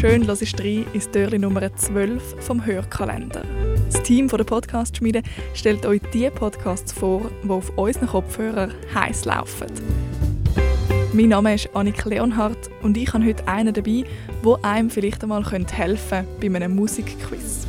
Schön hörst du rein ins Türli Nummer 12 vom Hörkalender. Das Team der Podcast-Schmiede stellt euch die Podcasts vor, die auf unseren Kopfhörern heiß laufen. Mein Name ist Annik Leonhardt und ich habe heute einen dabei, wo einem vielleicht einmal helfen könnte bei einem Musikquiz.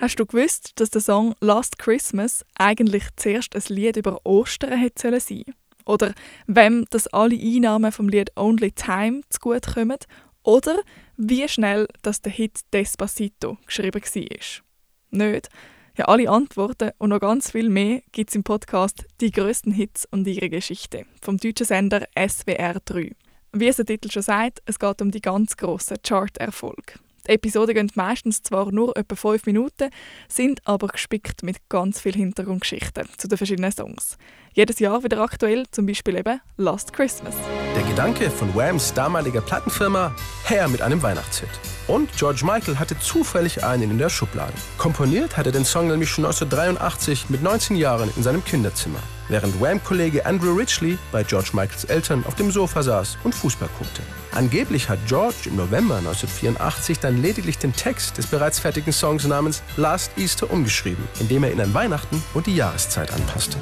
Hast du gewusst, dass der Song Last Christmas eigentlich zuerst ein Lied über Ostern hätte sein sollen? Oder wem das alle Einnahmen vom Lied Only Time zugutekommen? Oder wie schnell dass der Hit Despacito geschrieben war? Nicht? Ja, alle Antworten und noch ganz viel mehr gibt es im Podcast «Die größten Hits und ihre Geschichte» vom deutschen Sender SWR 3. Wie es der Titel schon sagt, es geht um die ganz grossen Chart-Erfolge. Die Episoden gehen meistens zwar nur etwa fünf Minuten, sind aber gespickt mit ganz viel Hintergrundgeschichten zu den verschiedenen Songs. Jedes Jahr wieder aktuell, zum Beispiel eben Last Christmas. Der Gedanke von Whams damaliger Plattenfirma, her mit einem Weihnachtshit. Und George Michael hatte zufällig einen in der Schublade. Komponiert hat er den Song nämlich schon 1983 mit 19 Jahren in seinem Kinderzimmer, während Wham-Kollege Andrew Ridgely bei George Michaels Eltern auf dem Sofa saß und Fußball guckte. Angeblich hat George im November 1984 dann lediglich den Text des bereits fertigen Songs namens Last Easter umgeschrieben, indem er ihn an Weihnachten und die Jahreszeit anpasste.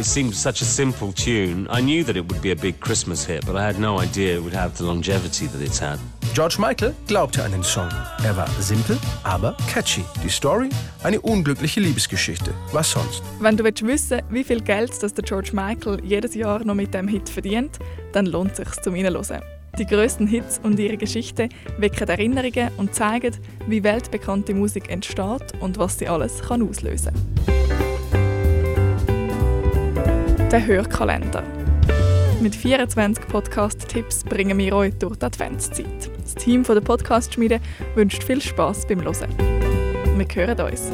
It seemed such a simple tune. I knew that it would be a big Christmas hit, but I had no idea it would have the longevity that it's had. George Michael glaubte an den Song. Er war simpel, aber catchy. Die Story? Eine unglückliche Liebesgeschichte. Was sonst? Wenn du willst wissen wie viel Geld das der George Michael jedes Jahr noch mit dem Hit verdient, dann lohnt es sich zum Reinhören. Die grössten Hits und ihre Geschichte wecken Erinnerungen und zeigen, wie weltbekannte Musik entsteht und was sie alles kann auslösen kann. Der Hörkalender. Mit 24 Podcast-Tipps bringen wir euch durch die Adventszeit. Das Team der Podcast-Schmiede wünscht viel Spaß beim Hören. Wir hören uns.